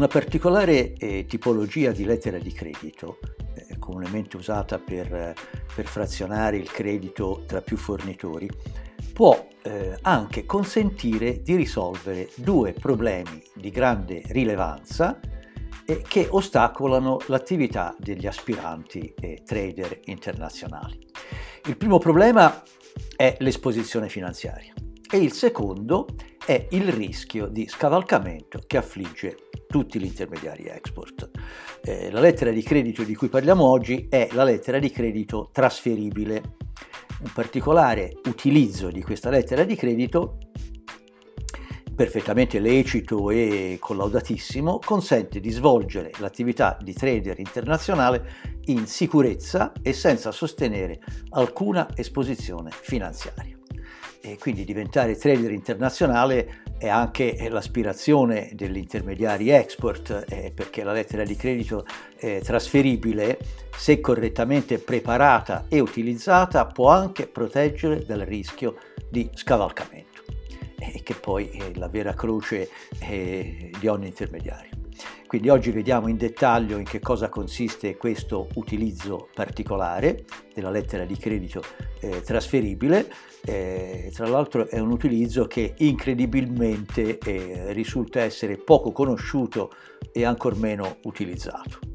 Una particolare eh, tipologia di lettera di credito, eh, comunemente usata per, per, frazionare il credito tra più fornitori, può eh, anche consentire di risolvere due problemi di grande rilevanza eh, che ostacolano l'attività degli aspiranti e trader internazionali. Il primo problema è l'esposizione finanziaria e il secondo è il rischio di scavalcamento che affligge tutti gli intermediari export. Eh, la lettera di credito di cui parliamo oggi è la lettera di credito trasferibile. Un particolare utilizzo di questa lettera di credito perfettamente lecito e collaudatissimo, consente di svolgere l'attività di trader internazionale in sicurezza e senza sostenere alcuna esposizione finanziaria e quindi diventare trader internazionale è anche l'aspirazione degli intermediari export eh, perché la lettera di credito eh, trasferibile se correttamente preparata e utilizzata può anche proteggere dal rischio di scavalcamento e che poi è la vera croce eh, di ogni intermediario. Quindi oggi vediamo in dettaglio in che cosa consiste questo utilizzo particolare della lettera di credito eh, trasferibile. Eh, tra l'altro è un utilizzo che incredibilmente eh, risulta essere poco conosciuto e ancor meno utilizzato.